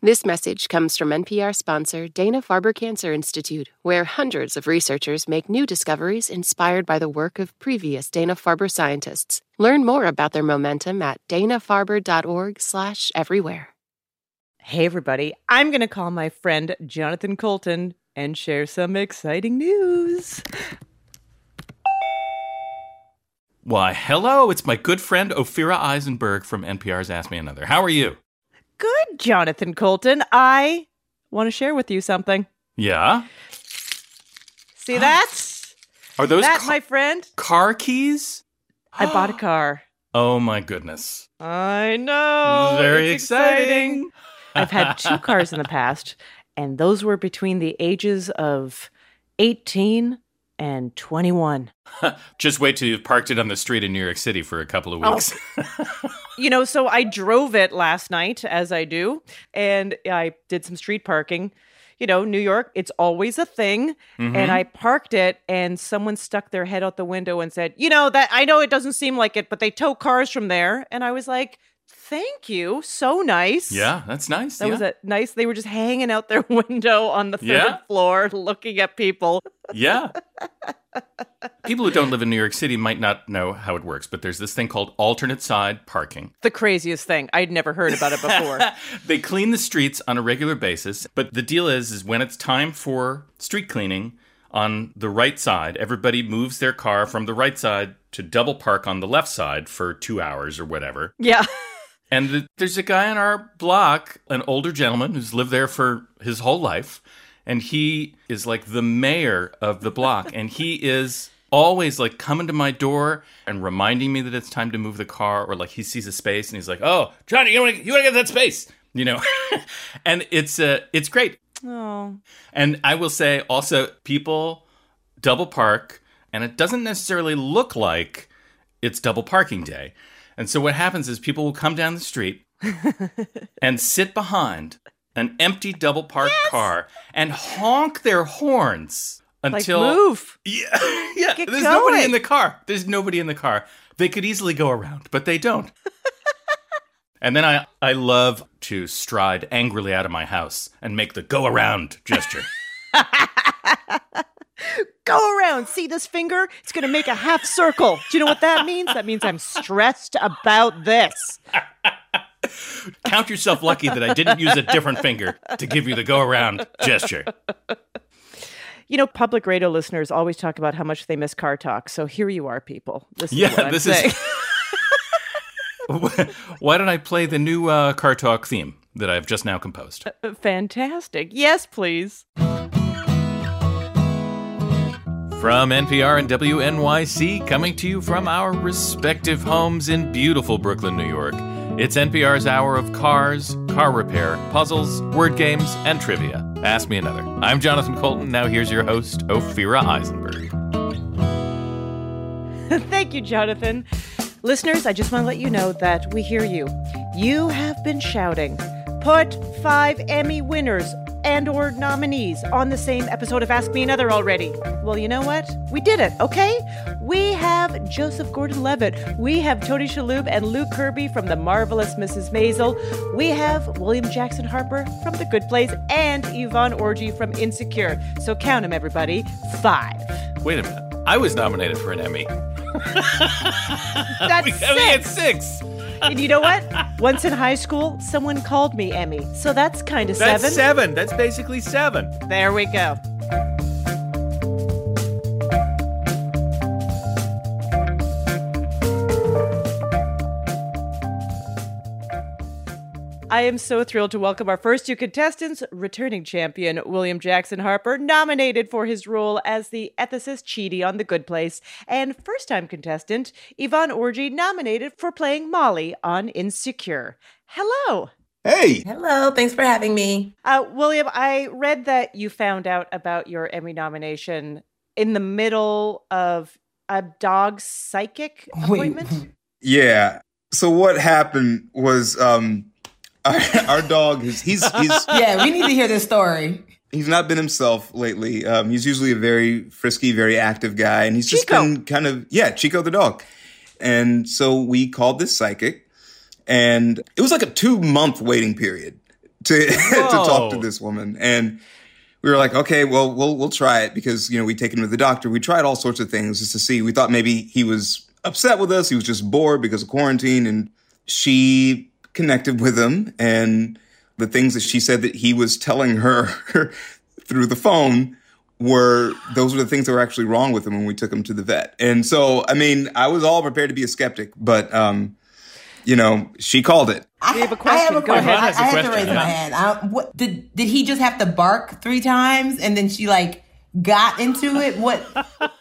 This message comes from NPR sponsor Dana Farber Cancer Institute, where hundreds of researchers make new discoveries inspired by the work of previous Dana Farber scientists. Learn more about their momentum at danafarber.org/everywhere. Hey everybody, I'm going to call my friend Jonathan Coulton and share some exciting news. Why, hello, it's my good friend Ophira Eisenberg from NPR's Ask Me Another. How are you? Good, Jonathan Coulton. I want to share with you something. Yeah? See that? Are those that, ca- my friend? car keys? I bought a car. Oh my goodness. I know. Very it's exciting. I've had two cars in the past, and those were between the ages of 18 and 21. Just wait till you've parked it on the street in New York City for a couple of Oh. weeks. You know, so I drove it last night, as I do, and I did some street parking. You know, New York, it's always a thing. Mm-hmm. And I parked it, and someone stuck their head out the window and said, You know, that I know it doesn't seem like it, but they tow cars from there. And I was like, Thank you. So nice. yeah, that's nice. That yeah. was a nice. They were just hanging out their window on the third Yeah. floor looking at people. Yeah. People who don't live in New York City might not know how it works, but there's this thing called alternate side parking. The craziest thing. I'd never heard about it before. they clean the streets on a regular basis, but the deal is is when it's time for street cleaning on the right side, everybody moves their car from the right side to double park on the left side for 2 hours or whatever. yeah. And th- there's a guy on our block, an older gentleman who's lived there for his whole life, and he is like the mayor of the block, and he is always like coming to my door and reminding me that it's time to move the car, or like he sees a space and he's like, "Oh, Johnny, you want to you want to get that space?" You know, and it's uh, it's great. Oh. And I will say also, people double park, and it doesn't necessarily look like it's double parking day. And so what happens is people will come down the street and sit behind an empty double parked car and honk their horns Like, until move. yeah, yeah. Get There's nobody in the car. There's nobody in the car. They could easily go around, but they don't. and then I I love to stride angrily out of my house and make the go around gesture. Go around. See this finger? It's going to make a half circle. Do you know what that means? That means I'm stressed about this. Count yourself lucky that I didn't use a different finger to give you the go around gesture. You know, public radio listeners always talk about how much they miss car talk. So here you are, people. This is Yeah, this saying. is. Why don't I play the new uh, car talk theme that I've just now composed? Fantastic. Yes, please. From NPR and WNYC, coming to you from our respective homes in beautiful Brooklyn, New York. It's NPR's hour of cars, car repair, puzzles, word games, and trivia. Ask me another. I'm Jonathan Coulton. Now here's your host, Ophira Eisenberg. Thank you, Jonathan. Listeners, I just want to let you know that we hear you. You have been shouting, put five Emmy winners and or nominees on the same episode of Ask Me Another already. Well, you know what? We did it, okay? We have Joseph Gordon-Levitt. We have Tony Shalhoub and Luke Kirby from The Marvelous Mrs. Maisel. We have William Jackson Harper from The Good Place and Yvonne Orji from Insecure. So count them, everybody. Five. Wait a minute. I was nominated for an Emmy. That's we, six. we had six. And you know what? Once in high school, someone called me Emmy. So that's kind of seven. That's seven. seven. That's basically seven. There we go. I am so thrilled to welcome our first two contestants, returning champion William Jackson Harper, nominated for his role as the ethicist Chidi on The Good Place, and first time contestant Yvonne Orji, nominated for playing Molly on Insecure. Hello. Hey, Hello, thanks for having me. Uh, William, I read that you found out about your Emmy nomination in the middle of a dog psychic appointment. yeah. So what happened was um our, our dog is he's he's Yeah, we need to hear this story. he's not been himself lately. Um he's usually a very frisky, very active guy and he's just Chico. been kind of yeah, Chico the dog. And so we called this psychic and it was like a 2 month waiting period to to talk to this woman, and we were like, okay, well, we'll we'll try it because you know we take him to the doctor. We tried all sorts of things just to see. We thought maybe he was upset with us. He was just bored because of quarantine, and she connected with him, and the things that she said that he was telling her through the phone were those were the things that were actually wrong with him when we took him to the vet. And so, I mean, I was all prepared to be a skeptic, but um, you know, she called it. I, We have a I have a Go question. ahead. I, Has a I have to question, raise my hand. I, what, did did he just have to bark three times and then she like got into it? What?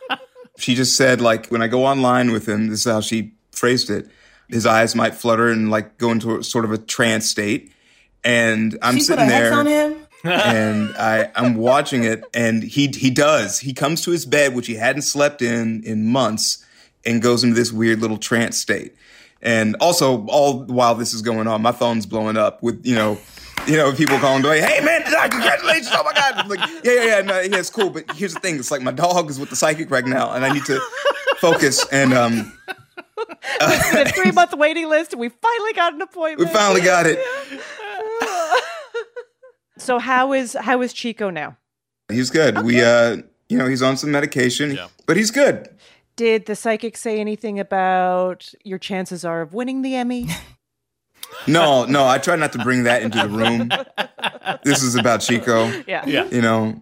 She just said, like, when I go online with him, this is how she phrased it. His eyes might flutter and like go into a, sort of a trance state. And I'm she sitting there. on him. and I, I'm watching it, and he he does. He comes to his bed, which he hadn't slept in in months, and goes into this weird little trance state. And also, all while this is going on, my phone's blowing up with you know, you know, people calling going, "Hey man, congratulations! Oh my god!" I'm like, yeah, yeah, yeah, no, yeah, it's cool. But here's the thing: it's like my dog is with the psychic right now, and I need to focus. And um, a three month waiting list, and we finally got an appointment. we finally got it. So how is how is Chico now? He's good. We uh, you know, he's on some medication, Yeah. but he's good. Did the psychic say anything about your chances are of winning the Emmy? No, no, I try not to bring that into the room. This is about Chico, yeah. Yeah. you know.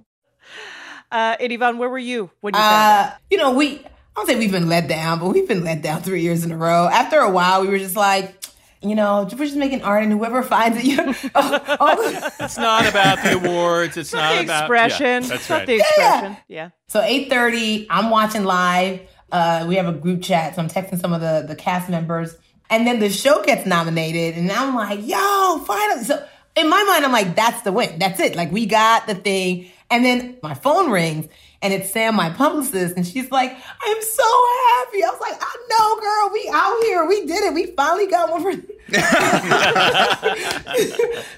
Uh, and Yvonne, where were you when you found Uh, you know, we I don't say we've been let down, but we've been let down three years in a row. After a while, we were just like, you know, we're just making art, and whoever finds it, you know, oh, oh. It's not about the awards. It's not the about expression? Yeah, that's It's not right. the expression. Yeah. So eight thirty, I'm watching live. Uh, we have a group chat, so I'm texting some of the the cast members, and then the show gets nominated, and I'm like, "Yo, finally!" So in my mind, I'm like, "That's the win. That's it. Like we got the thing." And then my phone rings, and it's Sam, my publicist, and she's like, "I'm so happy." I was like, "I know, girl. We out here. We did it. We finally got one for." And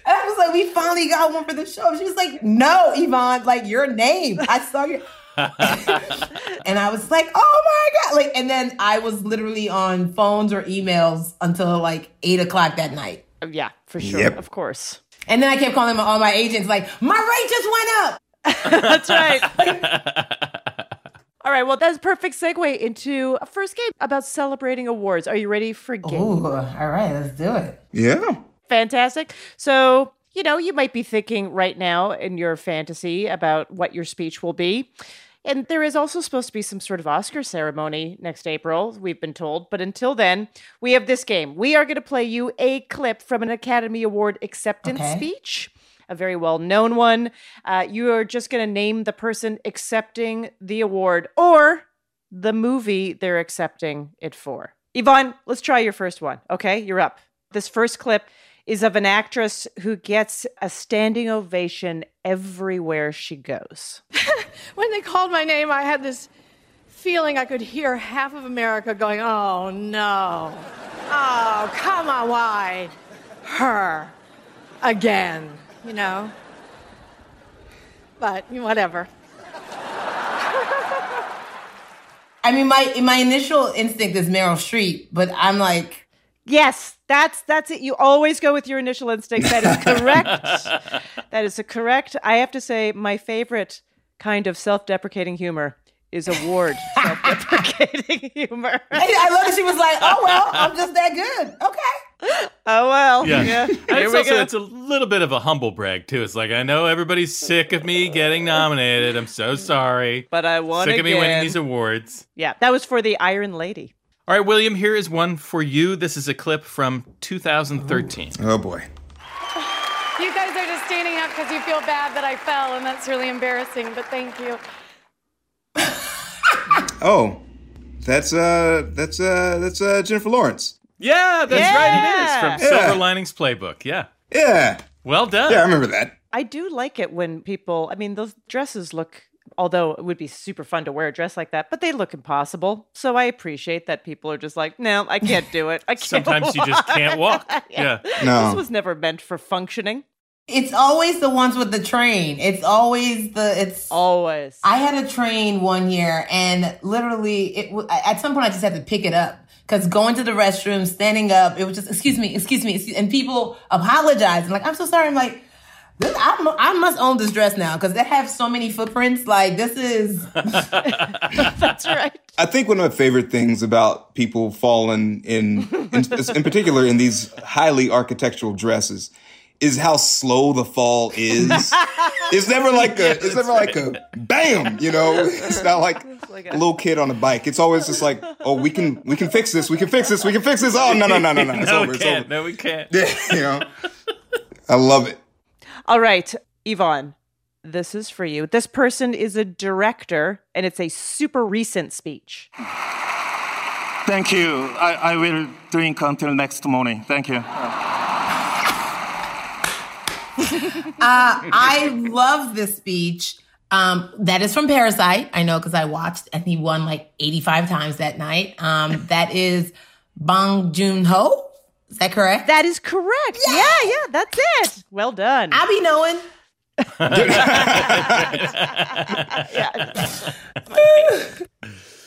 I was like, "We finally got one for the show." She was like, "No, Yvonne. Like your name. I saw your." and I was like, oh my God. Like, and then I was literally on phones or emails until like eight o'clock that night. Yeah, for sure. Yep. Of course. And then I kept calling my, all my agents, like, my rate just went up. That's right. All right. Well, that's a perfect segue into a first game about celebrating awards. Are you ready for game? Ooh, all right, let's do it. Yeah. Fantastic. So, you know, you might be thinking right now in your fantasy about what your speech will be. And there is also supposed to be some sort of Oscar ceremony next April, we've been told. But until then, we have this game. We are going to play you a clip from an Academy Award acceptance Okay. speech, a very well known one. Uh, you are just going to name the person accepting the award or the movie they're accepting it for. Yvonne, let's try your first one. Okay, you're up. This first clip is of an actress who gets a standing ovation everywhere she goes. When they called my name, I had this feeling I could hear half of America going, oh no. Oh, come on, why? Her. Again, you know? But whatever. I mean, my my initial instinct is Meryl Streep, but I'm like, Yes, that's that's it. You always go with your initial instinct. That is correct. that is a correct. I have to say, my favorite kind of self-deprecating humor is award self-deprecating humor. I, I love that she was like, oh well, I'm just that good. Okay. Oh well, Yeah. yeah. Here it's we also go. it's a little bit of a humble brag too. It's like I know everybody's sick of me getting nominated. I'm so sorry. but I won sick again. of me winning these awards. yeah, that was for the Iron Lady. All right, William, here is one for you. This is a clip from 2013. Oh boy. You guys are just standing up because you feel bad that I fell, and that's really embarrassing, but thank you. Oh, that's uh, that's uh, that's uh, Jennifer Lawrence. Yeah, that's right. It is from Yeah. Silver Linings Playbook. Yeah. Yeah, Well done. yeah, I remember that. I do like it when people. I mean, those dresses look. Although it would be super fun to wear a dress like that, but they look impossible. So I appreciate that people are just like, no, I can't do it. I can't. Sometimes you just can't walk. Yeah. No. This was never meant for functioning. It's always the ones with the train. It's always the it's Always. I had a train one year, and literally, it w- at some point I just had to pick it up because going to the restroom, standing up, it was just excuse me, excuse me, excuse, and people apologized. I'm like, I'm so sorry. I'm like, This, I, I must own this dress now because they have so many footprints. Like this is. That's right. I think one of my favorite things about people falling in, in, in particular, in these highly architectural dresses, is how slow the fall is. it's never like a, it's never like a bam, you know. It's not like, a little kid on a bike. It's always just like, oh, we can, we can fix this, we can fix this, we can fix this. Oh no, no, no, no, no, it's no, over, it's over. No, we can't. Yeah, you know. I love it. All right, Yvonne, this is for you. This person is a director, and it's a super recent speech. Thank you. I, I will drink until next morning. Thank you. I love this speech. Um, that is from Parasite. I know because I watched, and he won like 85 times that night. Um, that is Bong Joon Ho. Is that correct? That is correct. Yeah, yeah, that's it. Well done. I be knowing.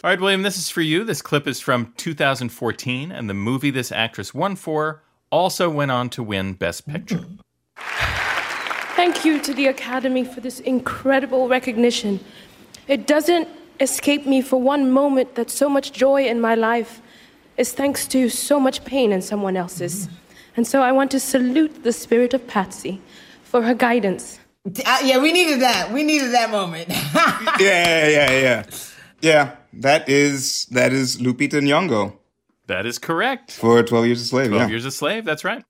All right, William, this is for you. This clip is from 2014, and the movie this actress won for also went on to win Best Picture. Thank you to the Academy for this incredible recognition. It doesn't escape me for one moment that so much joy in my life is thanks to so much pain in someone else's. And so I want to salute the spirit of Patsy for her guidance. Uh, yeah, we needed that. We needed that moment. Yeah, yeah, yeah, yeah. That is that is Lupita Nyong'o That is correct. for Twelve Years a Slave. 12 yeah. Years a Slave, that's right.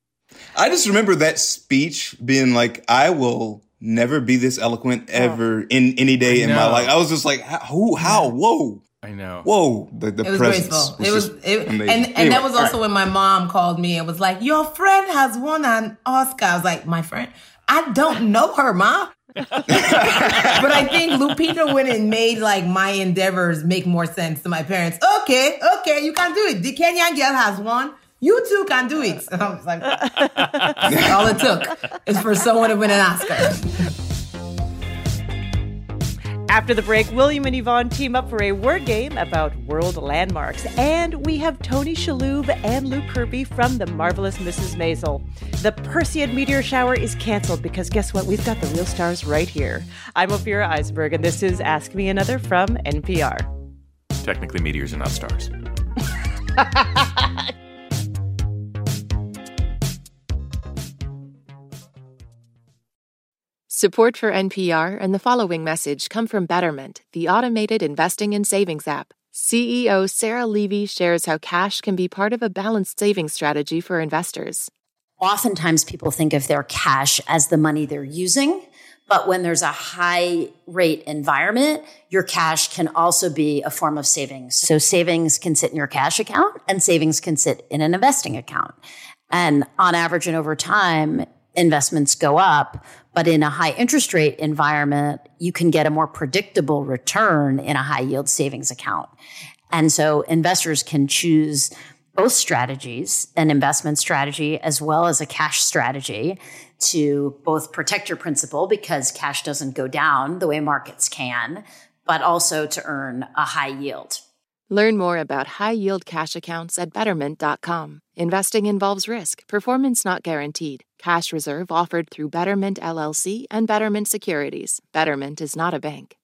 I just remember that speech being like, I will never be this eloquent oh. ever in any day in my life. I was just like, who, how, whoa, I know. whoa. The, the It was presence graceful. it was, it, and amazing. and Anyway, that was also right. when my mom called me and was like, "Your friend has won an Oscar." I was like, "My friend, I don't know her, ma." but I think Lupita went and made like my endeavors make more sense to my parents. Okay, okay, you can do it. The Kenyan girl has won. You too can do it. And I was like, that's all it took is for someone to win an Oscar. After the break, William and Yvonne team up for a word game about world landmarks. And we have Tony Shalhoub and Luke Kirby from The Marvelous Mrs. Maisel. The Perseid meteor shower is canceled because guess what? We've got the real stars right here. I'm Ophira Eisenberg, and this is Ask Me Another from NPR. Technically, meteors are not stars. Support for NPR and the following message come from Betterment, the automated investing and savings app. CEO Sarah Levy shares how cash can be part of a balanced savings strategy for investors. Oftentimes, people think of their cash as the money they're using. But when there's a high rate environment, your cash can also be a form of savings. So savings can sit in your cash account and savings can sit in an investing account. And on average and over time, investments go up. But in a high interest rate environment, you can get a more predictable return in a high yield savings account. And so investors can choose both strategies, an investment strategy as well as a cash strategy to both protect your principal because cash doesn't go down the way markets can, but also to earn a high yield. Learn more about high yield cash accounts at betterment.com. Investing involves risk, performance not guaranteed. Cash reserve offered through Betterment LLC and Betterment Securities. Betterment is not a bank.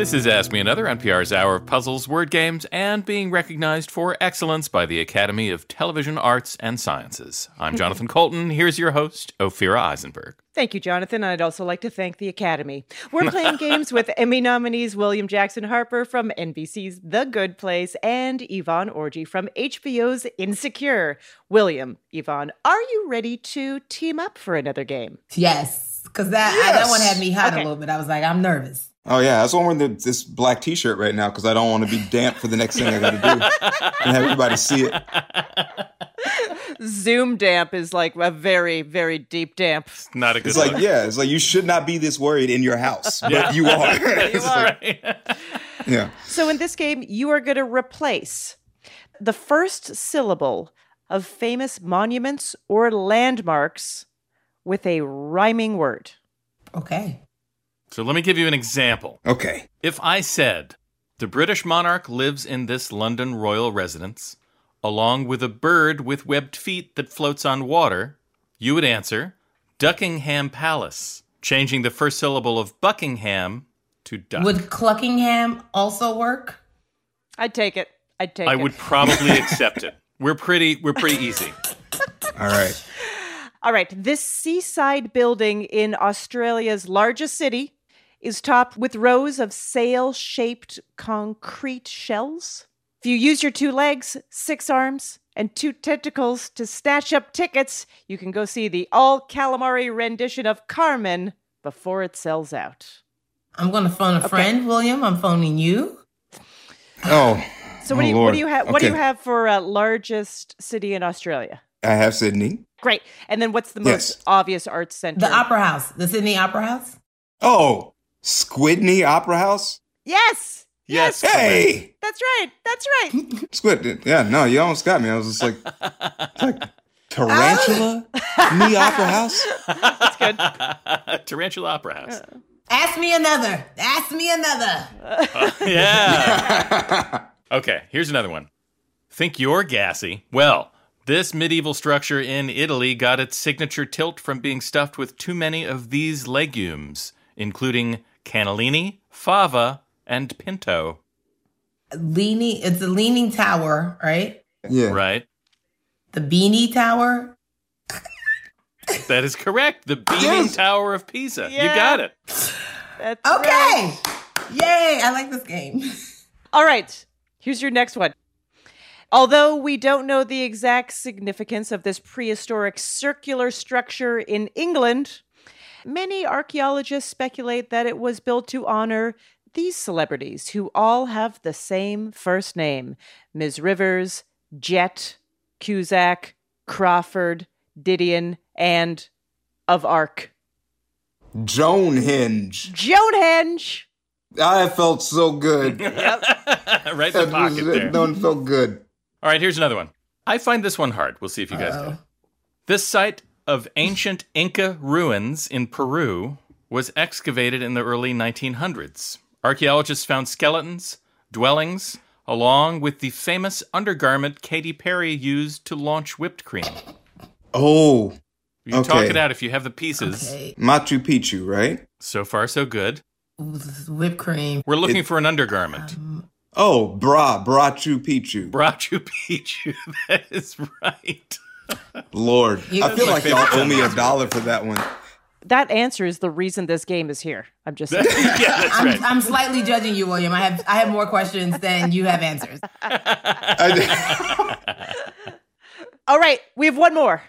This is Ask Me Another, NPR's hour of puzzles, word games, and being recognized for excellence by the Academy of Television Arts and Sciences. I'm Jonathan Coulton. Here's your host, Ophira Eisenberg. Thank you, Jonathan. I'd also like to thank the Academy. We're playing games with Emmy nominees William Jackson Harper from NBC's The Good Place and Yvonne Orji from HBO's Insecure. William, Yvonne, are you ready to team up for another game? Yes, because that I- that one had me hot Okay. a little bit. I was like, I'm nervous. Oh yeah, that's why I'm wearing the, this black T-shirt right now because I don't want to be damp for the next thing I got to do and have everybody see it. Zoom damp is like a very, very deep damp. It's Not a good It's like yeah, it's like you should not be this worried in your house, but you are. It's like- yeah. So in this game, you are going to replace the first syllable of famous monuments or landmarks with a rhyming word. Okay. So let me give you an example. Okay. If I said, the British monarch lives in this London royal residence, along with a bird with webbed feet that floats on water, you would answer Duckingham Palace, changing the first syllable of Buckingham to duck. Would Cluckingham also work? I'd take it. I'd take I it. I would probably accept it. We're pretty we're pretty easy. All right. All right. This seaside building in Australia's largest city is topped with rows of sail shaped concrete shells. If you use your two legs, six arms, and two tentacles to snatch up tickets, you can go see the all calamari rendition of Carmen before it sells out. I'm going to phone a friend, William. I'm phoning you. Oh, So what Oh, do you what do you have what do you have for uh, largest city in Australia? I have Sydney. Great. And then what's the most Yes. obvious arts center? The Opera House, the Sydney Opera House. Oh, Squidney Opera House. Yes. Yes. Hey, That's right. That's right. Squid. Yeah, no, you almost got me. I was just like, like tarantula, oh. me Opera House. That's good. Tarantula Opera House. Uh. Ask me another. Ask me another. Uh. Oh, yeah. okay, here's another one. Think you're gassy? Well, this medieval structure in Italy got its signature tilt from being stuffed with too many of these legumes, including cannellini, fava, and pinto. Leaning. It's a leaning tower, right? Yeah. Right? The Beanie Tower. That is correct. The Beanie Yes. Tower of Pisa. You got it. That's Okay. right. Yay! I like this game. All right. Here's your next one. Although we don't know the exact significance of this prehistoric circular structure in England, many archaeologists speculate that it was built to honor these celebrities who all have the same first name Ms. Rivers, Jet, Cusack, Crawford, Didion, and of Arc. Joan Hinge. Jonehenge! I felt so good. right in the pocket there. No one felt good. All right, here's another one. I find this one hard. We'll see if you guys do. This site of ancient Inca ruins in Peru was excavated in the early 1900s. Archaeologists found skeletons, dwellings, along with the famous undergarment Katy Perry used to launch whipped cream. Oh, You can talk it out if you have the pieces. Okay. Machu Picchu, right? So far, so good. Ooh, this is whipped cream. We're looking for an undergarment. Um, oh, bra, Brachu Picchu. Brachu Picchu. That is right. Lord, You- I feel like y'all owe me a dollar for that one. That answer is the reason this game is here. I'm just saying. yeah, that's I'm, right. I'm slightly judging you, William. I have I have more questions than you have answers. All right, we have one more.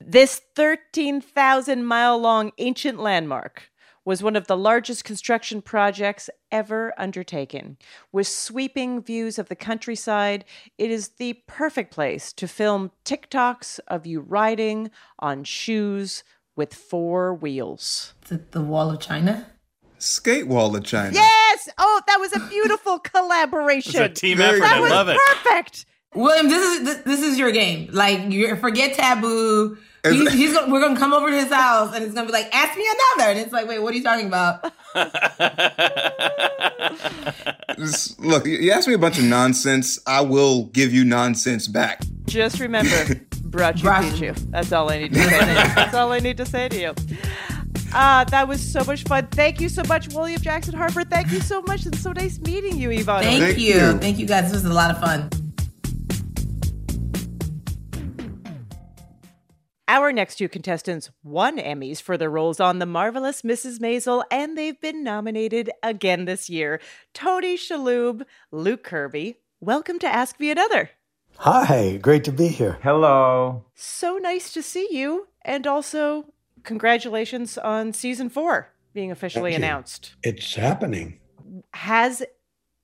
This 13,000 mile long ancient landmark was one of the largest construction projects ever undertaken. With sweeping views of the countryside, it is the perfect place to film TikToks of you riding on shoes with four wheels. Is it the Wall of China? Skate Wall of China. Yes! Oh, that was a beautiful collaboration. It's a team effort. good. I was love it. perfect. William, this is this, this is your game. Like you forget taboo. He's, he's gonna, we're gonna come over to his house and it's gonna be like, ask me another. And it's like, wait, what are you talking about? Just- Look, you ask me a bunch of nonsense, I will give you nonsense back. Just remember, Brachu Brachu. Picchu. That's all I need to say to you. That's all I need to say to you. Uh, that was so much fun. Thank you so much, William Jackson Harper. Thank you so much. It's so nice meeting you, Ivana. Thank, Thank you. you. Thank you guys. This was a lot of fun. Our next two contestants won Emmys for their roles on The Marvelous Mrs. Maisel, and they've been nominated again this year. Tony Shalhoub, Luke Kirby. Welcome to Ask Me Another. Hi, great to be here. Hello. So nice to see you, and also congratulations on season four being officially announced. It's happening. Has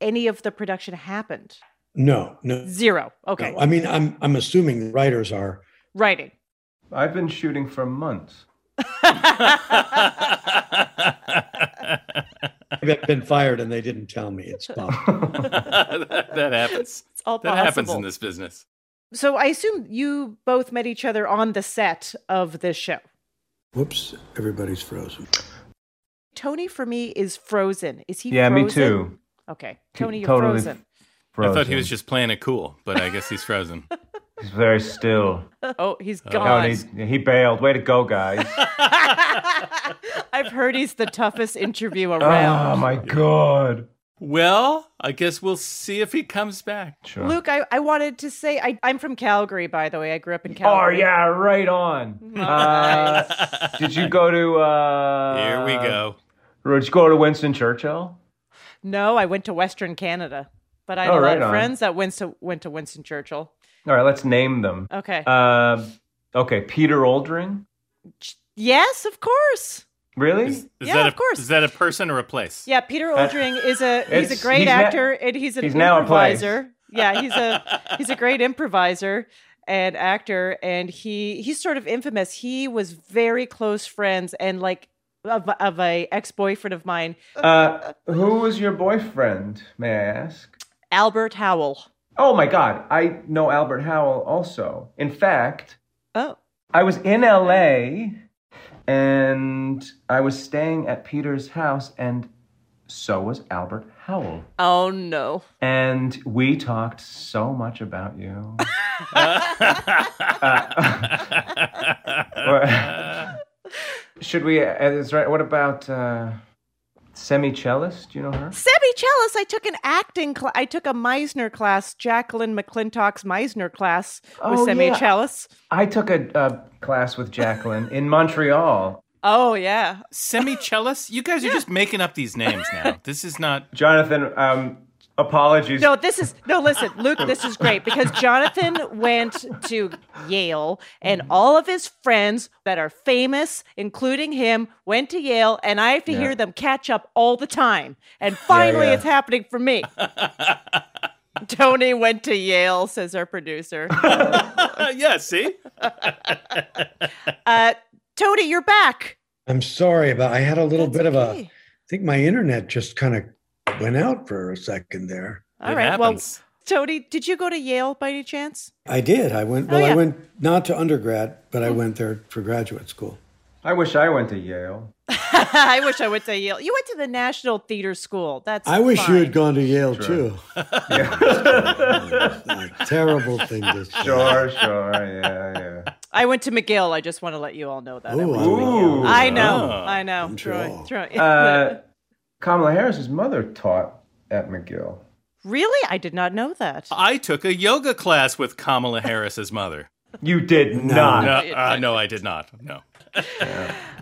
any of the production happened? No, no. Zero. Okay. no. I mean, I'm I'm assuming the writers are. Writing. I've been shooting for months. I've been fired and they didn't tell me. It's possible. that, that happens. It's all possible. That happens in this business. So I assume you both met each other on the set of this show. Whoops! Everybody's frozen. Tony for me is frozen. Is he yeah, frozen? me too. Okay. Tony, you're Totally frozen. I thought he was just playing it cool, but I guess he's frozen. He's very still. Oh, he's gone. and he, he bailed. Way to go, guys. I've heard he's the toughest interview around. oh my god. Well, I guess we'll see if he comes back. Sure. Luke, I, I wanted to say I, I'm from Calgary, by the way. I grew up in Calgary. Oh yeah, right on. Uh, did you go to? uh Here we go. Did you go to Winston Churchill? No, I went to Western Canada, but I Oh, had a lot right of on. friends that went to went to Winston Churchill. All right, let's name them. Okay. Uh, okay, Peter Oldring. yes, of course. Really? Is Yeah, that a, of course. Is that a person or a place? Yeah, Peter Uh, Oldring is a he's a great he's na- actor and he's an he's now a improviser. yeah, he's a he's a great improviser and actor and he he's sort of infamous. He was very close friends and like of, of a ex-boyfriend of mine, Uh, who was your boyfriend? May I ask? Albert Howell. Oh my God, I know Albert Howell also. In fact, Oh. I was in LA and I was staying at Peter's house, and so was Albert Howell. Oh no. And we talked so much about you. Uh, should we? Uh, is right. What about uh, Semi Cellist? Do you know her? Semi Cellist, I took an acting class. I took a Meisner class, Jacqueline McClintock's Meisner class with Oh, Semi yeah. Cellist. I took a, a class with Jacqueline in Montreal. Oh yeah. Semicellus? You guys are just making up these names now. This is not. Jonathan, um, apologies. No, this is no. Listen, Luke, this is great because Jonathan went to Yale, and all of his friends that are famous, including him, went to Yale, and I have to Yeah. hear them catch up all the time. And finally, yeah. it's happening for me. Tony went to Yale, says our producer. yeah, see? Uh, Tony, you're back. I'm sorry but I had a little That's bit of a. I think my internet just kind of went out for a second there. All It right. happens. Well, Tony, did you go to Yale by any chance? I did. I went. Oh, Well, yeah. I went not to undergrad, but I went there for graduate school. I wish I went to Yale. I wish I went to Yale. You went to the National Theater School. That's I wish you had gone to Yale too. Yeah. Terrible thing to say. sure, sure, yeah, yeah. I went to McGill. I just want to let you all know that. I, Ooh, I Ooh. I know. Oh. I know. Troy. Troy. Uh, Kamala Harris's mother taught at McGill. really? I did not know that. I took a yoga class with Kamala Harris's mother. You did not. No, uh, no, I did not. No.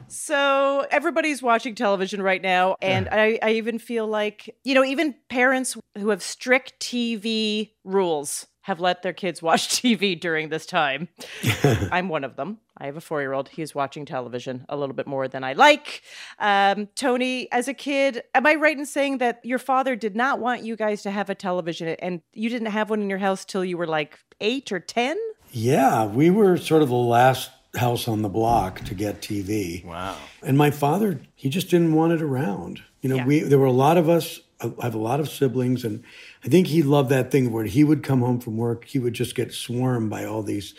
So everybody's watching television right now, and I, I even feel like you know, even parents who have strict TV rules have let their kids watch TV during this time. I'm one of them. I have a four year old. He's watching television a little bit more than I like. Um, Tony, as a kid, am I right in saying that your father did not want you guys to have a television and you didn't have one in your house till you were like eight or 10? Yeah, we were sort of the last house on the block to get TV. Wow. And my father, he just didn't want it around. You know, Yeah. we there were a lot of us. I have a lot of siblings, and I think he loved that thing where he would come home from work, he would just get swarmed by all these,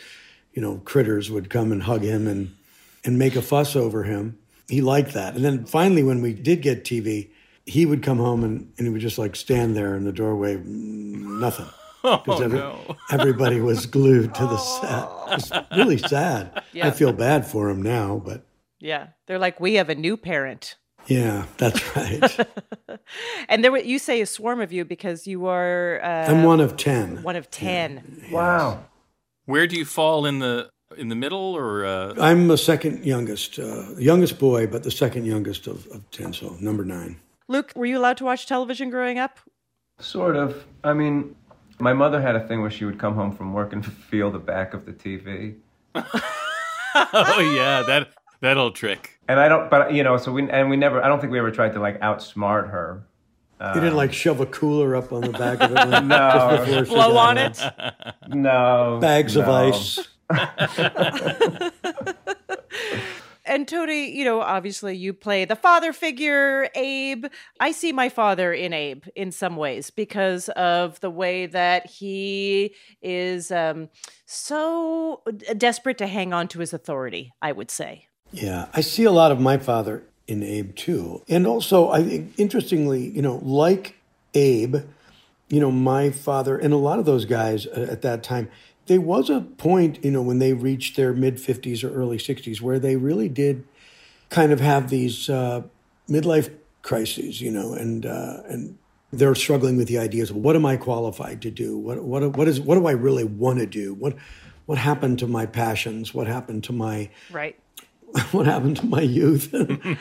you know, critters would come and hug him and and make a fuss over him. He liked that. And then finally, when we did get TV, he would come home and, and he would just like stand there in the doorway, mm, nothing. Oh, Because every, no. everybody was glued to the set. It's really sad. Yeah. I feel bad for him now, but Yeah. They're like, we have a new parent. Yeah, that's right. And there were, you say a swarm of you because you are uh, I'm one of 10. one of 10. Wow. Where do you fall in the in the middle or uh, I'm the second youngest, uh, youngest boy, but the second youngest of, of 10, so number nine. Luke, were you allowed to watch television growing up? Sort of. I mean, my mother had a thing where she would come home from work and feel the back of the TV. Oh yeah, that that old trick. And I don't, but you know, so we, and we never, I don't think we ever tried to like outsmart her. you didn't like shove a cooler up on the back of it? like, No. just before Blow on it? No. Bags of ice. And Tony, you know, obviously you play the father figure, Abe. I see my father in Abe in some ways because of the way that he is um, so desperate to hang on to his authority, I would say. Yeah, I see a lot of my father in Abe too. And also, I think, interestingly, you know, like Abe, you know, my father and a lot of those guys at that time, there was a point, you know, when they reached their mid 50s or early 60s where they really did kind of have these uh, midlife crises, you know, and uh, and they're struggling with the ideas of what am I qualified to do? What what what is what do I really want to do? What what happened to my passions? What happened to my Right. what happened to my youth?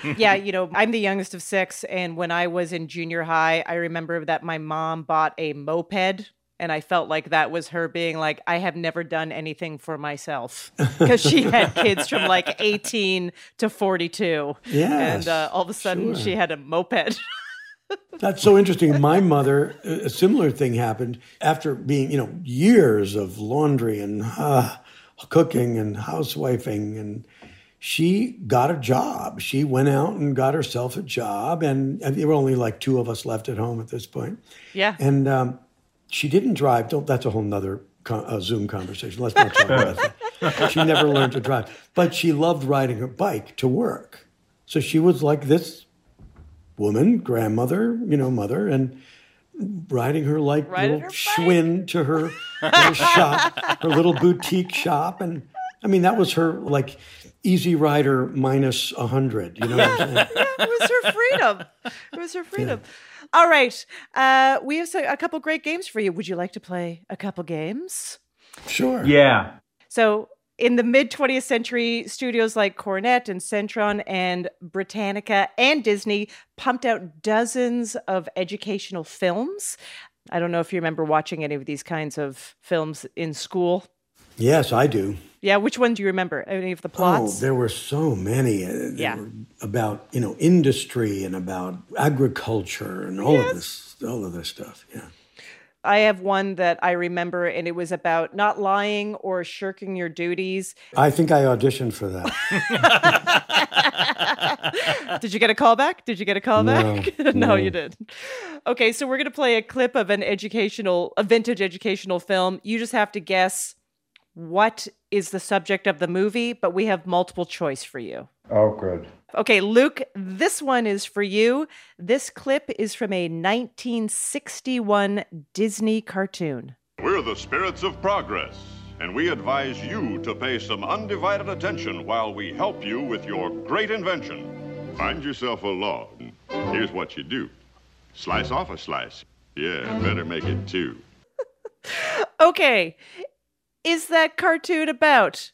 yeah, you know, I'm the youngest of six. And when I was in junior high, I remember that my mom bought a moped. And I felt like that was her being like, I have never done anything for myself. Because she had kids from like 18 to 42. Yes, And uh, all of a sudden sure. she had a moped. That's so interesting. My mother, a similar thing happened after being, you know, years of laundry and uh, cooking and housewifing. And she got a job. She went out and got herself a job. And, and there were only like two of us left at home at this point. yeah. And um, she didn't drive. That's a whole nother con- uh, Zoom conversation. Let's not talk about that. She never learned to drive, but she loved riding her bike to work. So she was like this woman, grandmother, you know, mother, and riding her like little her Schwinn to her little shop, her little boutique shop. And I mean, that was her like easy rider minus a hundred, you know what I'm saying? it was her freedom. It was her freedom. All right. Uh, we have a couple great games for you. Would you like to play a couple games? Sure. Yeah. So, in the mid 20th century, studios like Coronet and Centron and Britannica and Disney pumped out dozens of educational films. I don't know if you remember watching any of these kinds of films in school. Yes, I do. Yeah, which one do you remember? Any of the plots? Oh, plots? there were so many. uh, Yeah. about you know industry and about agriculture and all of this, all of this stuff. Yeah. I have one that I remember, and it was about not lying or shirking your duties. I think I auditioned for that. Did you get a callback? Did you get a callback? No, no, no. you did. Okay, so we're gonna play a clip of an educational, a vintage educational film. You just have to guess what is the subject of the movie, but we have multiple choice for you. Oh, good. Okay, Luke, this one is for you. This clip is from a 1961 Disney cartoon. We're the spirits of progress, and we advise you to pay some undivided attention while we help you with your great invention. Find yourself a log. Here's what you do slice off a slice. Yeah, better make it two. Okay, is that cartoon about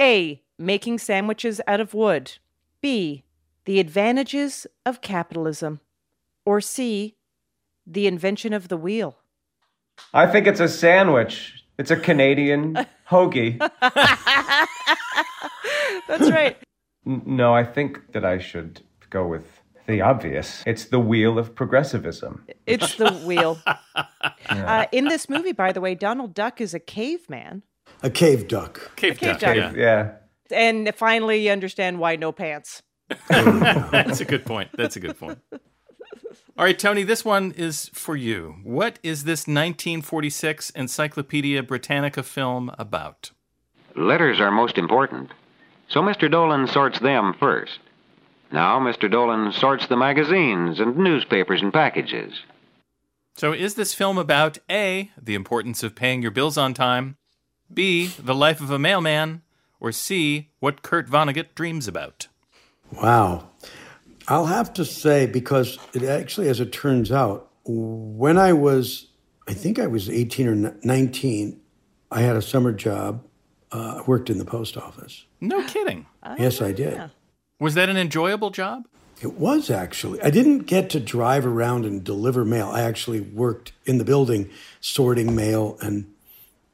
A. Making sandwiches out of wood, B. The advantages of capitalism, or C. The invention of the wheel? I think it's a sandwich. It's a Canadian hoagie. That's right. No, I think that I should go with the obvious. It's the wheel of progressivism. It's the wheel. Uh, in this movie, by the way, Donald Duck is a caveman. A cave duck. Cave, cave duck. duck. Yeah. Yeah. And finally, you understand why no pants. That's a good point. That's a good point. All right, Tony, this one is for you. What is this 1946 Encyclopedia Britannica film about? Letters are most important, so Mr. Dolan sorts them first. Now, Mr. Dolan sorts the magazines and newspapers and packages. So, is this film about A, the importance of paying your bills on time, B, the life of a mailman, or C, what Kurt Vonnegut dreams about? Wow. I'll have to say, because it actually, as it turns out, when I was, I think I was 18 or 19, I had a summer job. Uh, I worked in the post office. No kidding. yes, I did. Was that an enjoyable job? It was actually. I didn't get to drive around and deliver mail. I actually worked in the building sorting mail and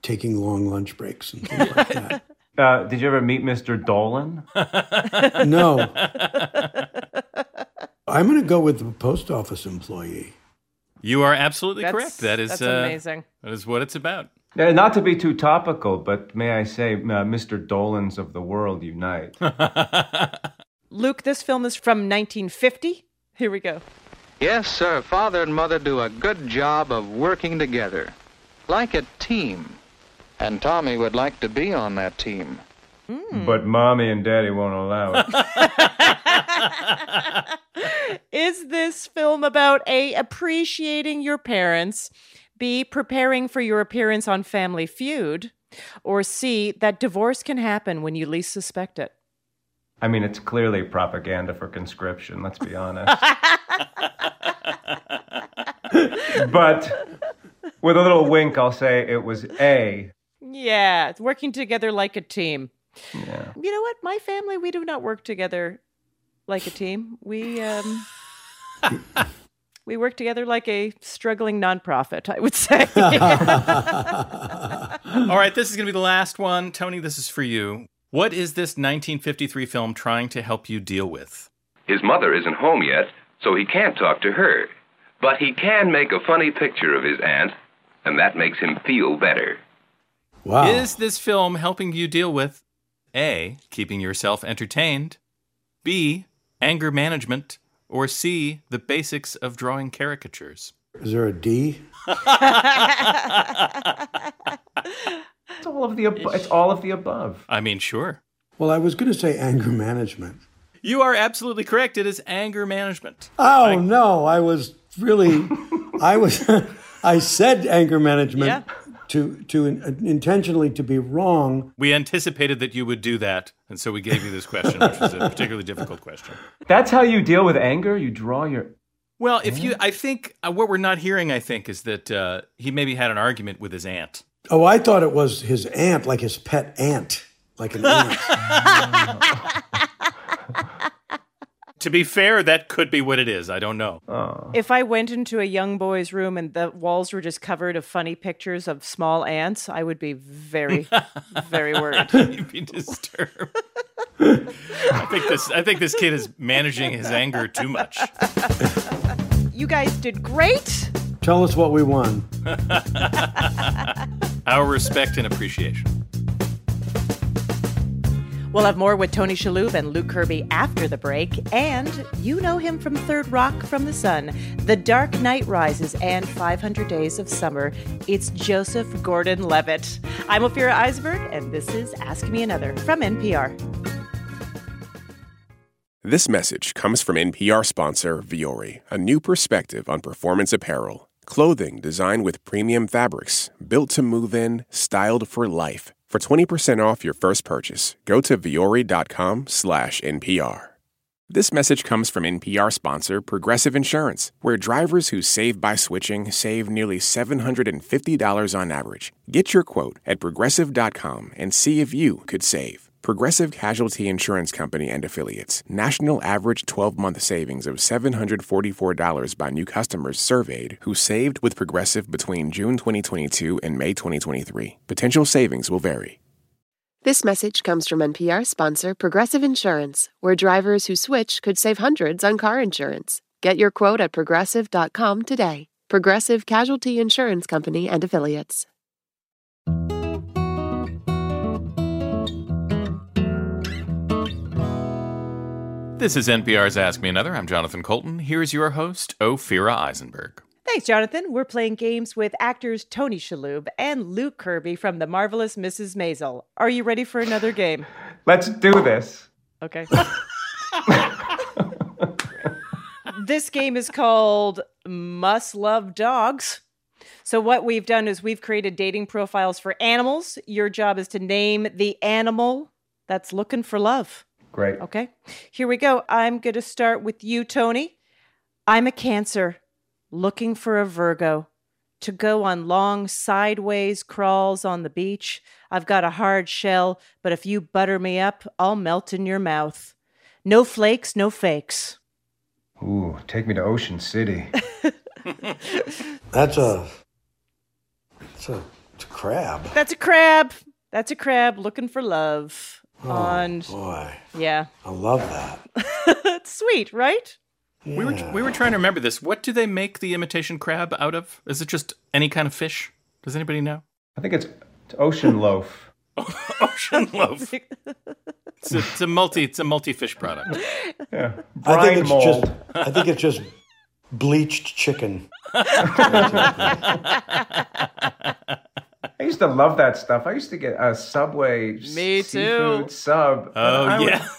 taking long lunch breaks and things like that. Uh, did you ever meet Mr. Dolan? No. I'm going to go with the post office employee. You are absolutely That's- correct. That is that's uh, amazing. That is what it's about. Uh, not to be too topical, but may I say, uh, Mr. Dolans of the world unite. Luke, this film is from 1950. Here we go. Yes, sir. Father and mother do a good job of working together, like a team. And Tommy would like to be on that team. Hmm. But mommy and daddy won't allow it. Is this film about A, appreciating your parents, B. Preparing for your appearance on Family Feud. Or C. That divorce can happen when you least suspect it. I mean, it's clearly propaganda for conscription, let's be honest. but with a little wink, I'll say it was A. Yeah, it's working together like a team. Yeah. You know what? My family, we do not work together like a team. We um we work together like a struggling nonprofit, I would say. All right, this is going to be the last one. Tony, this is for you. What is this 1953 film trying to help you deal with? His mother isn't home yet, so he can't talk to her. But he can make a funny picture of his aunt, and that makes him feel better. Wow. Is this film helping you deal with A, keeping yourself entertained, B, anger management, or C, the basics of drawing caricatures? Is there a D? It's all of the ab- it's all of the above. I mean, sure. Well, I was going to say anger management. You are absolutely correct. It is anger management. Oh no, I was really, I was, I said anger management Yeah. To to intentionally to be wrong. We anticipated that you would do that, and so we gave you this question, which was a particularly difficult question. That's how you deal with anger? You draw your. Well, if you, I think uh, what we're not hearing, I think, is that uh, he maybe had an argument with his aunt. Oh, I thought it was his aunt, like his pet aunt, like an aunt. To be fair, that could be what it is. I don't know. Oh. if I went into a young boy's room and the walls were just covered of funny pictures of small ants, I would be very, very worried. You'd be disturbed. I think this. I think this kid is managing his anger too much. You guys did great. Tell us what we won. Our respect and appreciation. We'll have more with Tony Shalhoub and Luke Kirby after the break. And you know him from Third Rock from the Sun, The Dark Knight Rises, and 500 Days of Summer. It's Joseph Gordon Levitt. I'm Ophira Eisenberg, and this is Ask Me Another from NPR. This message comes from NPR sponsor Vuori, a new perspective on performance apparel. Clothing designed with premium fabrics, built to move in, styled for life. For 20% off your first purchase, go to vuori.com slash NPR. This message comes from NPR sponsor Progressive Insurance, where drivers who save by switching save nearly $750 on average. Get your quote at progressive.com and see if you could save. Progressive Casualty Insurance Company and Affiliates. National average 12 month savings of $744 by new customers surveyed who saved with Progressive between June 2022 and May 2023. Potential savings will vary. This message comes from NPR sponsor Progressive Insurance, where drivers who switch could save hundreds on car insurance. Get your quote at progressive.com today. Progressive Casualty Insurance Company and Affiliates. This is NPR's Ask Me Another. I'm Jonathan Coulton. Here's your host, Ophira Eisenberg. Thanks, Jonathan. We're playing games with actors Tony Shalhoub and Luke Kirby from The Marvelous Mrs. Maisel. Are you ready for another game? Let's do this. Okay. this game is called Must Love Dogs. So, what we've done is we've created dating profiles for animals. Your job is to name the animal that's looking for love. Great. Okay. Here we go. I'm going to start with you, Tony. I'm a Cancer looking for a Virgo to go on long sideways crawls on the beach. I've got a hard shell, but if you butter me up, I'll melt in your mouth. No flakes, no fakes. Ooh, take me to Ocean City. That's a, it's a, it's a crab. That's a crab. That's a crab looking for love. Oh, on boy. Yeah. I love that. it's sweet, right? We were we were trying to remember this. What do they make the imitation crab out of? Is it just any kind of fish? Does anybody know? I think it's, it's ocean loaf. Ocean loaf. It's a, it's a multi it's a multi fish product. Yeah. I think it's mold. just, I think it's just bleached chicken. I used to love that stuff. I used to get a Subway Me seafood too. sub. Oh, I would- yeah.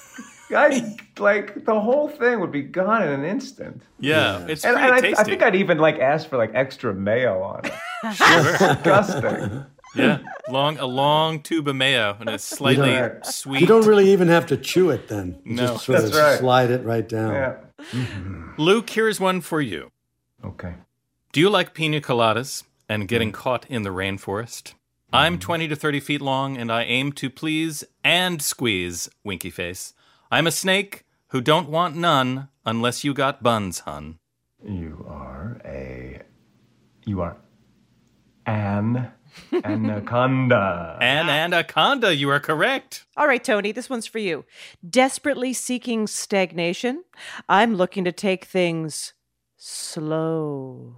I like the whole thing would be gone in an instant. Yeah, it's and, pretty and I, tasty. I think I'd even like ask for like extra mayo on it. Sure, disgusting. Yeah, long a long tube of mayo and a slightly you don't, sweet. You don't really even have to chew it then. You No. just sort That's of right. slide it right down. Yeah. Luke, here's one for you. Okay. Do you like pina coladas and getting mm. caught in the rainforest? I'm mm-hmm. 20 to 30 feet long and I aim to please and squeeze, winky face. I'm a snake who don't want none unless you got buns, hun. You are a. You are an anaconda. An anaconda, you are correct. All right, Tony, this one's for you. Desperately seeking stagnation, I'm looking to take things slow.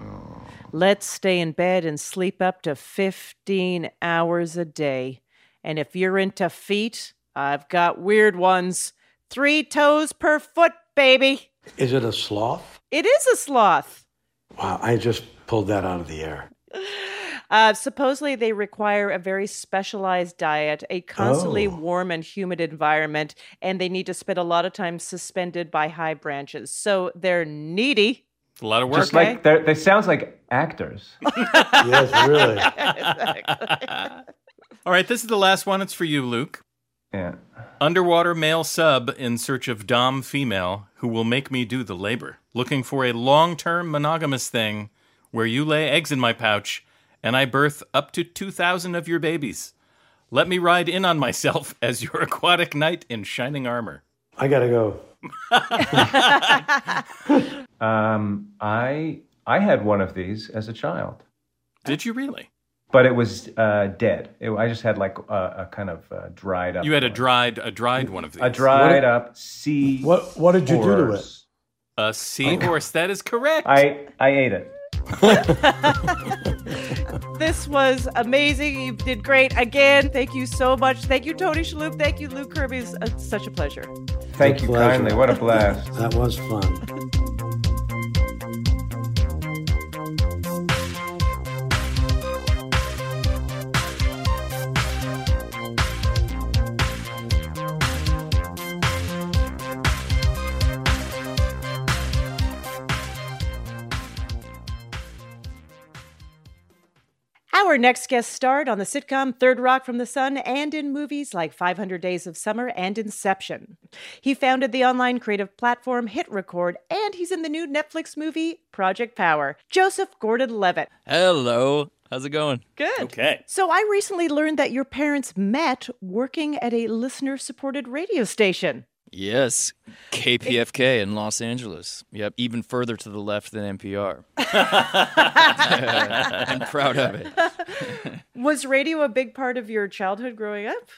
Oh. Let's stay in bed and sleep up to 15 hours a day. And if you're into feet, I've got weird ones. Three toes per foot, baby. Is it a sloth? It is a sloth. Wow, I just pulled that out of the air. Uh, supposedly, they require a very specialized diet, a constantly Oh. warm and humid environment, and they need to spend a lot of time suspended by high branches. So they're needy. A lot of work. Just like eh? they're- they sounds like actors. yes, really. All right, this is the last one. It's for you, Luke. Yeah. Underwater male sub in search of Dom female who will make me do the labor. Looking for a long term monogamous thing where you lay eggs in my pouch and I birth up to 2,000 of your babies. Let me ride in on myself as your aquatic knight in shining armor. I gotta go. Um, I I had one of these as a child, Did you really? but it was uh, dead. It, I just had like a, a kind of uh, dried up. You had a dried a dried one of these. a dried up sea. What What did you do to it? horse. A seahorse. That is correct. I I ate it. This was amazing. You did great again. Thank you so much. Thank you, Tony Shalhoub. Thank you, Luke Kirby. It's uh, such a pleasure. Thank A you pleasure. kindly. What a blast. That was fun. Our next guest starred on the sitcom Third Rock from the Sun and in movies like 500 Days of Summer and Inception. He founded the online creative platform Hit Record, and he's in the new Netflix movie Project Power. Joseph Gordon Levitt. Hello. How's it going? Good. Okay. So I recently learned that your parents met working at a listener supported radio station. Yes, KPFK in Los Angeles. Yep, even further to the left than NPR. I'm proud of it. Was radio a big part of your childhood growing up?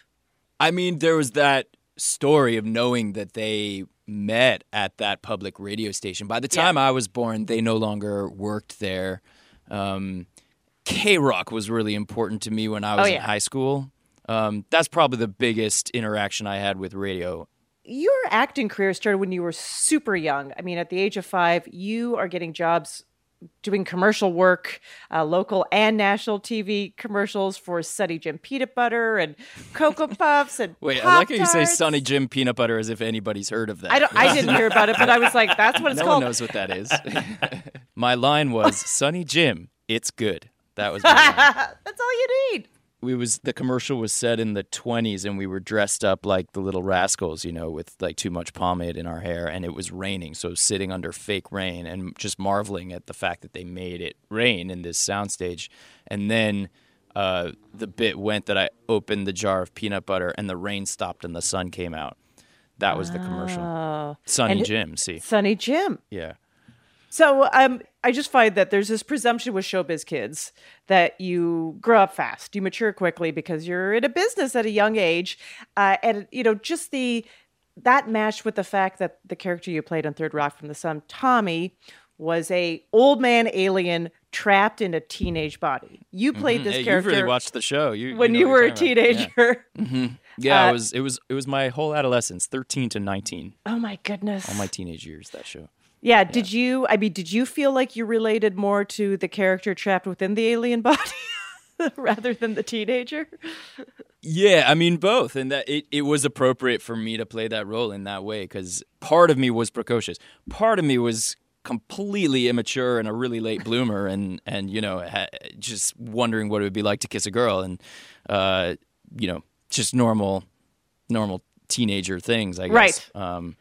I mean, there was that story of knowing that they met at that public radio station. By the time I was born, they no longer worked there. Um, K Rock was really important to me when I Oh, was in high school. Um, that's probably the biggest interaction I had with radio. Your acting career started when you were super young. I mean, at the age of five, you are getting jobs doing commercial work, uh, local and national TV commercials for Sunny Jim Peanut Butter and Cocoa Puffs and Wait, I like how you say Sunny Jim Peanut Butter as if anybody's heard of that. I don't. I didn't hear about it, but I was like, "That's what it's no called." No one knows what that is. my line was Sunny Jim, it's good. That was my line. That's all you need. We was the commercial was set in the 20s and we were dressed up like the little rascals you know with like too much pomade in our hair and it was raining. So sitting under fake rain and just marveling at the fact that they made it rain in this soundstage. And then uh, the bit went that i opened the jar of peanut butter and the rain stopped and the sun came out. That was the commercial. Oh. sunny And- jim see. Sunny Jim. yeah. So um, I just find that there's this presumption with showbiz kids that you grow up fast, you mature quickly because you're in a business at a young age, uh, and you know just the that matched with the fact that the character you played on Third Rock from the Sun, Tommy, was a old man alien trapped in a teenage body. You played Mhm. this Hey, character you've really watched the show you, when know you were a talking about. Yeah. teenager. hmm Yeah, Uh, it was it was it was my whole adolescence, thirteen to nineteen. Oh my goodness! all my teenage years. That show. Yeah, did you I mean did you feel like you related more to the character trapped within the alien body rather than the teenager? Yeah, I mean both, and that it, it was appropriate for me to play that role in that way because part of me was precocious, part of me was completely immature and a really late bloomer, and and you know, ha- just wondering what it would be like to kiss a girl, and uh, you know, just normal, normal teenager things, I guess. Right. Um,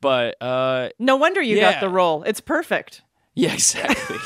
but uh, No wonder you yeah. got the role. It's perfect. Yeah, exactly.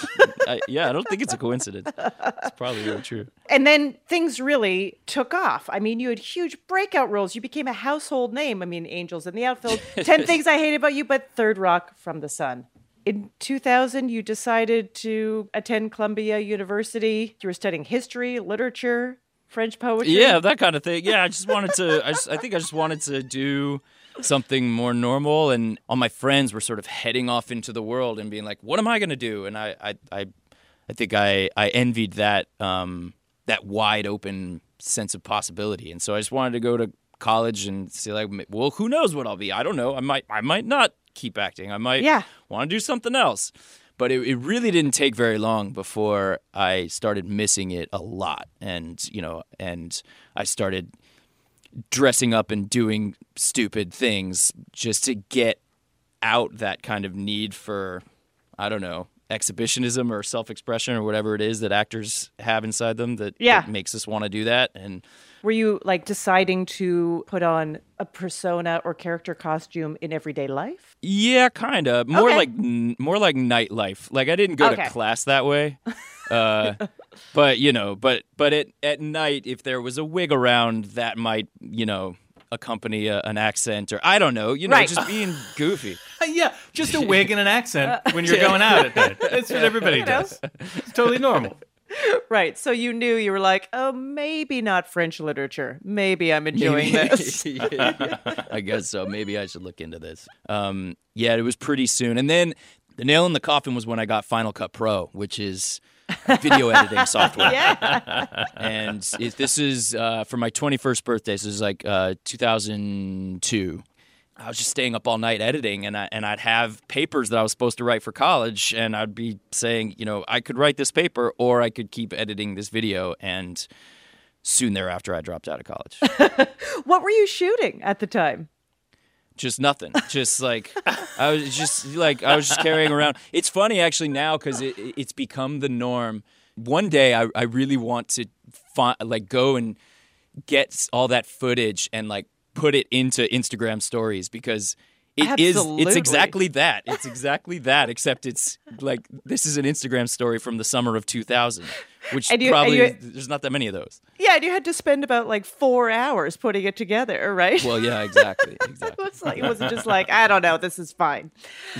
I, yeah, I don't think it's a coincidence. It's probably really true. And then things really took off. I mean, you had huge breakout roles. You became a household name. I mean, Angels in the Outfield, 10 Things I Hate About You, but Third Rock from the Sun. In 2000, you decided to attend Columbia University. You were studying history, literature, French poetry. Yeah, that kind of thing. Yeah, I just wanted to. I, just, I think I just wanted to do something more normal, and all my friends were sort of heading off into the world and being like, "What am I going to do?" And I, I, I, I think I, I envied that, um, that wide open sense of possibility, and so I just wanted to go to college and see like, well, who knows what I'll be? I don't know. I might, I might not keep acting. I might, Yeah. want to do something else. But it, it really didn't take very long before I started missing it a lot, and you know, and I started dressing up and doing stupid things just to get out that kind of need for, I don't know, exhibitionism or self-expression or whatever it is that actors have inside them that, Yeah. that makes us want to do that. And Were you like deciding to put on a persona or character costume in everyday life? Yeah, kind of. More Okay. like n- more like nightlife. Like I didn't go Okay. to class that way. Uh, but you know, but but at at night if there was a wig around that might, you know, accompany a, an accent or I don't know, you know, Right. just being goofy. yeah, just a wig and an accent when you're going out at night. That's what everybody does. It's totally normal. Right. So you knew you were like, oh, maybe not French literature. Maybe I'm enjoying Maybe- this. I guess so. Maybe I should look into this. Um, yeah, it was pretty soon. And then the nail in the coffin was when I got Final Cut Pro, which is video editing software. Yeah. and this is uh, for my 21st birthday. So this is like uh, 2002. I was just staying up all night editing, and I and I'd have papers that I was supposed to write for college, and I'd be saying, you know, I could write this paper, or I could keep editing this video. And soon thereafter, I dropped out of college. what were you shooting at the time? just nothing just like i was just like i was just carrying around it's funny actually now because it, it's become the norm one day i, I really want to fi- like go and get all that footage and like put it into instagram stories because it is Absolutely. it's exactly that it's exactly that except it's like this is an instagram story from the summer of 2000 which And you- and probably you- there's not that many of those Yeah, and you had to spend about like four hours putting it together, right? well yeah exactly exactly it, was like, it wasn't just like, I don't know, this is fine.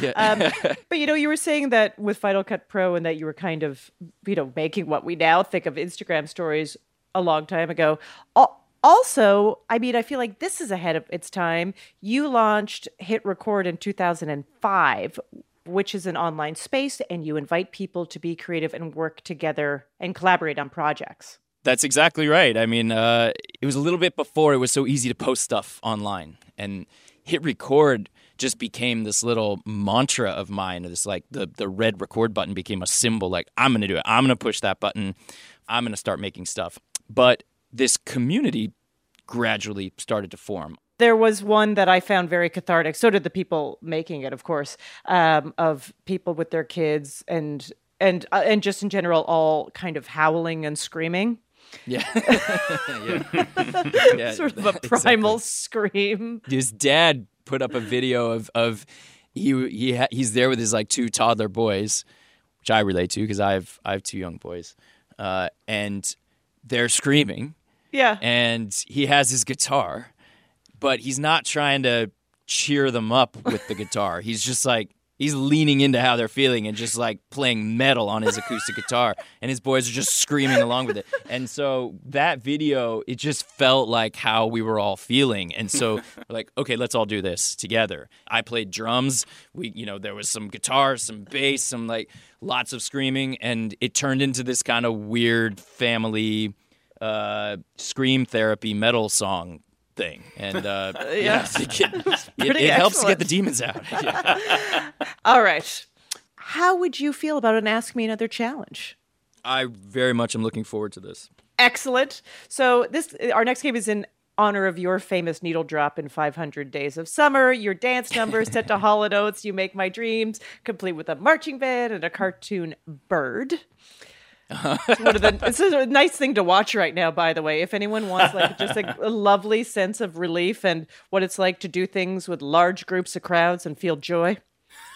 yeah Um, but you know, you were saying that with Final Cut Pro and that you were kind of, you know, making what we now think of Instagram stories a long time ago. Al- Also, I mean, I feel like this is ahead of its time. You launched Hit Record in 2005, which is an online space, and you invite people to be creative and work together and collaborate on projects. That's exactly right. I mean, uh, it was a little bit before it was so easy to post stuff online, and hit record just became this little mantra of mine. This like the the red record button became a symbol. Like I'm going to do it. I'm going to push that button. I'm going to start making stuff. But this community gradually started to form. There was one that I found very cathartic. So did the people making it, of course, um, of people with their kids and and uh, and just in general, all kind of howling and screaming. Yeah. yeah. Yeah, sort of a exactly. primal scream. his dad put up a video of of he he ha- he's there with his like two toddler boys, which I relate to because I have I have two young boys, uh, and they're screaming. Yeah. And he has his guitar, but he's not trying to cheer them up with the guitar. He's just like he's leaning into how they're feeling and just like playing metal on his acoustic guitar and his boys are just screaming along with it and so that video it just felt like how we were all feeling and so we're like okay let's all do this together i played drums we you know there was some guitar some bass some like lots of screaming and it turned into this kind of weird family uh, scream therapy metal song thing and uh, yeah. It, it, it helps to get the demons out Yeah. All right. How would you feel about an Ask Me Another challenge? I very much am looking forward to this. Excellent. So this our next game is in honor of your famous needle drop in 500 Days of Summer, your dance numbers set to Hall & Oates, You Make My Dreams, complete with a marching band and a cartoon bird. It's one of the, it's a nice thing to watch right now, by the way. If anyone wants like just a, a lovely sense of relief and what it's like to do things with large groups of crowds and feel joy.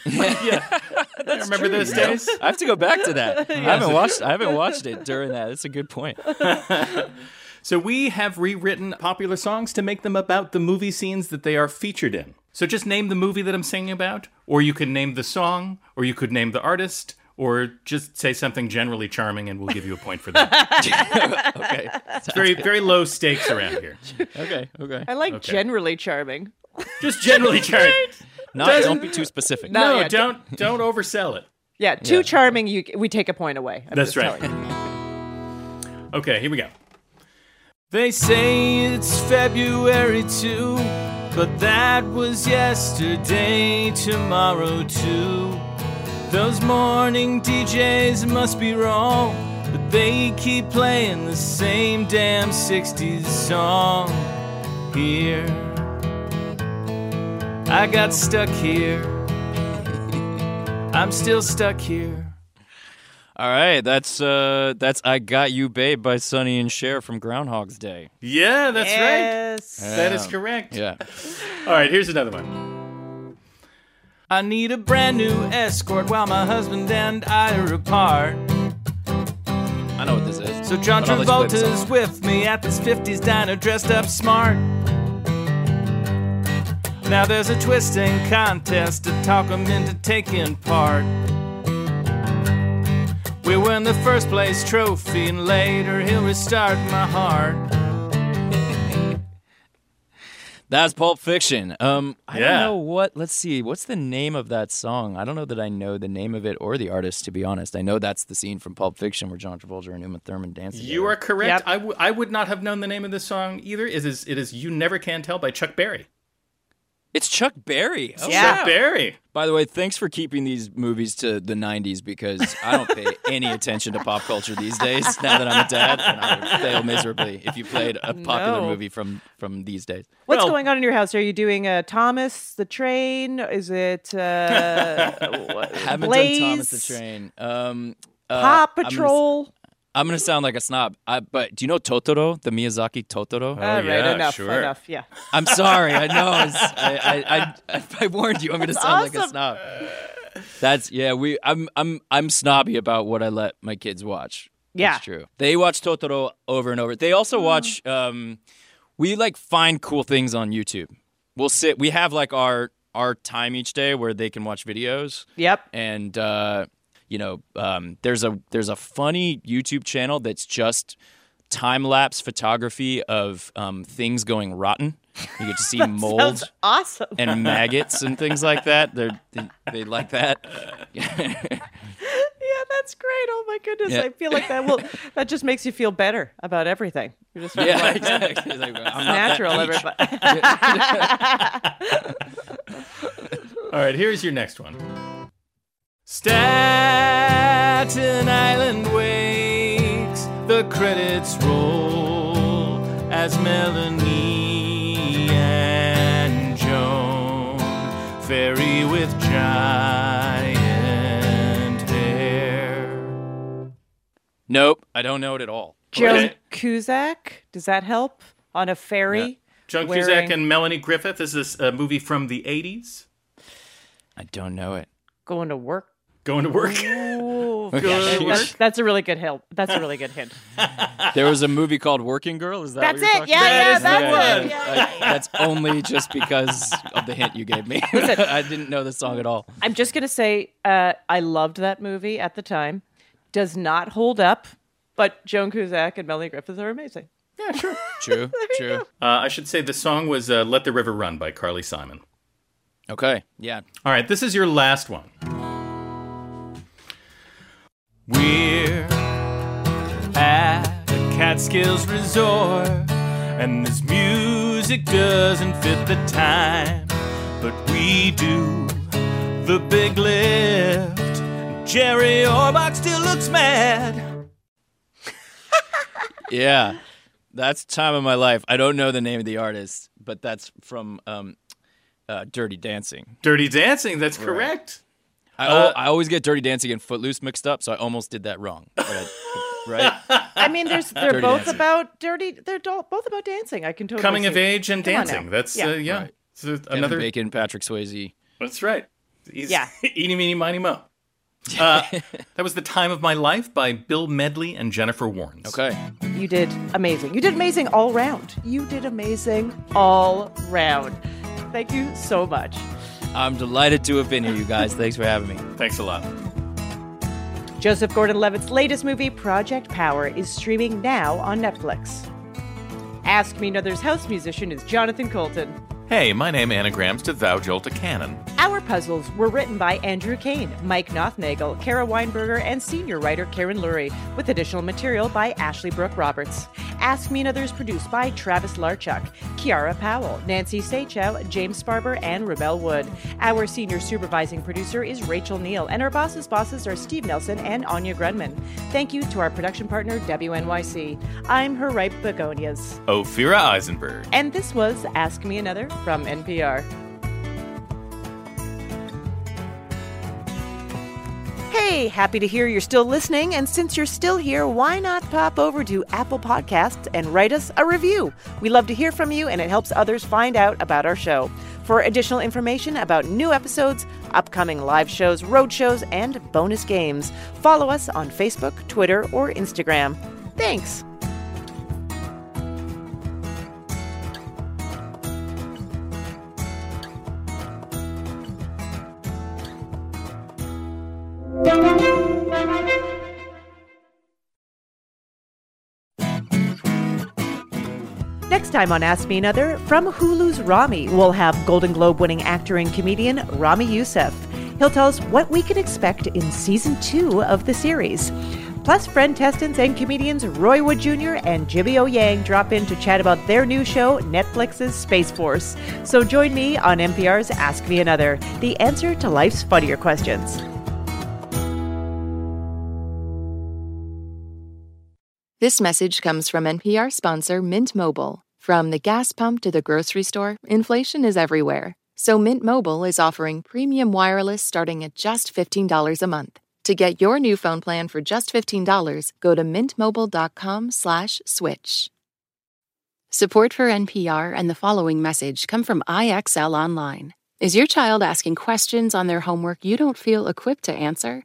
I remember those you know? days. I have to go back to that. I haven't watched. I haven't watched it during that. That's a good point. So we have rewritten popular songs to make them about the movie scenes that they are featured in. So just name the movie that I'm singing about, or you can name the song, or you could name the artist, or just say something generally charming, and we'll give you a point for that. okay. It's very very low stakes around here. Okay. Okay. I like Okay. generally charming. Just generally charming. Not, Doesn't- don't be too specific. No, No, yeah, don't don't oversell it. Yeah, too Yeah. charming. You we take a point away. I'm That's right. Okay, here we go. They say it's February too, but that was yesterday, tomorrow too. Those morning DJs must be wrong, but they keep playing the same damn 60s song. Here, I got stuck here. I'm still stuck here. All right. That's uh. That's I got you, babe, by Sonny and Cher from Groundhog's Day. Yeah, that's Yes. right. That is correct. Yeah. All right, here's another one. I need a brand new escort while my husband and I are apart. I know what this is. So John But I'll let you play the Travolta's song. with me at this 50s diner dressed up smart. Now there's a twisting contest to talk him into taking part. We win the first place trophy and later he'll restart my heart. That's Pulp Fiction. Um, I Yeah. don't know what. Let's see. What's the name of that song? I don't know that I know the name of it or the artist. To be honest, I know that's the scene from Pulp Fiction where John Travolta and Uma Thurman dance. You are correct. I, w- I would not have known the name of this song either. It is it is You Never Can Tell by Chuck Berry. It's Chuck Berry. Oh, Chuck. Berry. By the way, thanks for keeping these movies to the 90s because I don't pay any attention to pop culture these days now that I'm a dad, and I would fail miserably if you played a popular No. movie from, from these days. What's going on in your house? Are you doing uh, Thomas the Train? Is it uh, Haven't Blaze? done Thomas the Train. Um, uh, Paw I'm gonna- Patrol? I'm gonna sound like a snob, I, but do you know Totoro, the Miyazaki Totoro? All right, enough, enough. Yeah. I'm sorry. I know. I, I, I, I warned you. I'm gonna That's sound like a snob. That's yeah. We I'm I'm I'm snobby about what I let my kids watch. Yeah. That's true. They watch Totoro over and over. They also watch. Um, we like find cool things on YouTube. We'll sit. We have like our our time each day where they can watch videos. Yep. And uh, you know, um, there's a there's a funny YouTube channel that's just time lapse photography of um, things going rotten. You get to see That mold awesome. and maggots and things like that. They're, they they like that. Yeah, that's great. Oh my goodness. Yeah. I feel like that will that just makes you feel better about everything. You just Yeah, like, exactly. It's like, I'm it's not that natural, everybody. All right, here's your next one. Staten Island wakes, the credits roll as Melanie and Joan ferry with giant hair. Nope, I don't know it at all. Joan Cusack, does that help? On a ferry? Joan wearing- Cusack and Melanie Griffith. Is this a movie from the 80s? I don't know it. Going to work. Going to work. Ooh, Okay. yeah, that's, that's a really good help. That's a really good hint. There was a movie called Working Girl. Is that That's what you're it. talking Yeah, about? yeah, That is that's the it. Yeah, that's only just because of the hint you gave me. I didn't know the song at all. I'm just gonna say uh, I loved that movie at the time. Does not hold up, but Joan Cusack and Melanie Griffith are amazing. Yeah, sure. True, true. Uh, I should say the song was uh, Let the River Run by Carly Simon. Okay, yeah. All right, this is your last one. We're at a Catskills resort, and this music doesn't fit the time, but we do the big lift. Jerry Orbach still looks mad. Yeah. That's time of my life. I don't know the name of the artist, but that's from um, uh, Dirty Dancing. Dirty Dancing. That's Right. correct. I, Uh, I always get Dirty Dancing and Footloose mixed up, so I almost did that wrong. But right? I mean, there's they're Dirty both Dancing. about dirty. They're do- both about dancing. I can totally Coming of age and Come dancing. That's yeah. uh, yeah. Right. It's, Kevin another. Bacon, Patrick Swayze. That's right. He's, Yeah. Eeny, meeny, miny, mo. Uh, that was the time of my life by Bill Medley and Jennifer Warnes. Okay. You did amazing. You did amazing all round. You did amazing all round. Thank you so much. I'm delighted to have been here, you guys. Thanks for having me. Thanks a lot. Joseph Gordon-Levitt's latest movie, Project Power, is streaming now on Netflix. Ask Me Another's house musician is Jonathan Coulton. Hey, my name anagrams to Thou Jolt a Cannon. Our puzzles were written by Andrew Kane, Mike Nothnagel, Kara Weinberger, and senior writer Karen Lurie, with additional material by Ashley Brooke Roberts. Ask Me Another is produced by Travis Larchuk, Kiara Powell, Nancy Saechao, James Sparber, and Rebel Wood. Our senior supervising producer is Rachel Neal, and our bosses' bosses are Steve Nelson and Anya Grundmann. Thank you to our production partner, WNYC. I'm her ripe begonias. Ophira Eisenberg. And this was Ask Me Another from NPR. Hey, happy to hear you're still listening. And since you're still here, why not pop over to Apple Podcasts and write us a review? We love to hear from you, and it helps others find out about our show. For additional information about new episodes, upcoming live shows, road shows, and bonus games, follow us on Facebook, Twitter, or Instagram. Thanks. Next time on Ask Me Another, from Hulu's Ramy, we'll have Golden Globe winning actor and comedian Ramy Youssef. He'll tell us what we can expect in season two of the series. Plus, friend Testants and comedians Roy Wood Jr. and Jimmy O Yang drop in to chat about their new show, Netflix's Space Force. So join me on NPR's Ask Me Another, the answer to life's funnier questions. This message comes from NPR sponsor Mint Mobile. From the gas pump to the grocery store, inflation is everywhere. So Mint Mobile is offering premium wireless starting at just $15 a month. To get your new phone plan for just $15, go to mintmobile.com/switch. Support for NPR and the following message come from IXL Online. Is your child asking questions on their homework you don't feel equipped to answer?